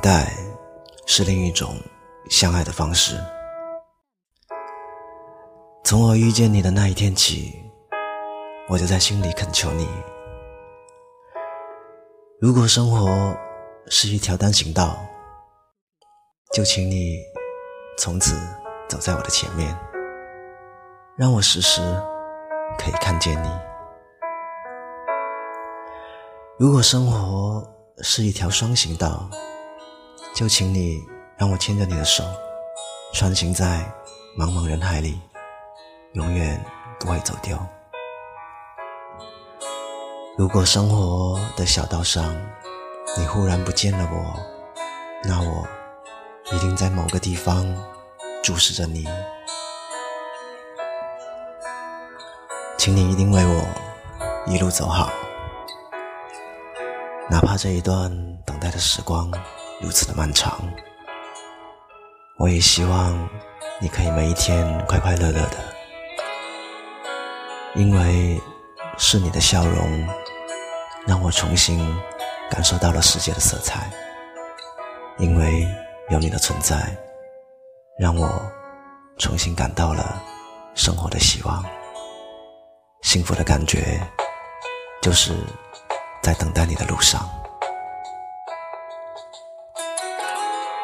待是另一种相爱的方式。从我遇见你的那一天起，我就在心里恳求你：如果生活是一条单行道，就请你从此走在我的前面，让我时时可以看见你；如果生活是一条双行道，就请你让我牵着你的手，穿行在茫茫人海里。永远不会走丢。如果生活的小道上，你忽然不见了我，那我一定在某个地方注视着你。请你一定为我一路走好，哪怕这一段等待的时光如此的漫长，我也希望你可以每一天快快乐乐的。因为是你的笑容，让我重新感受到了世界的色彩。因为有你的存在，让我重新感到了生活的希望。幸福的感觉，就是在等待你的路上。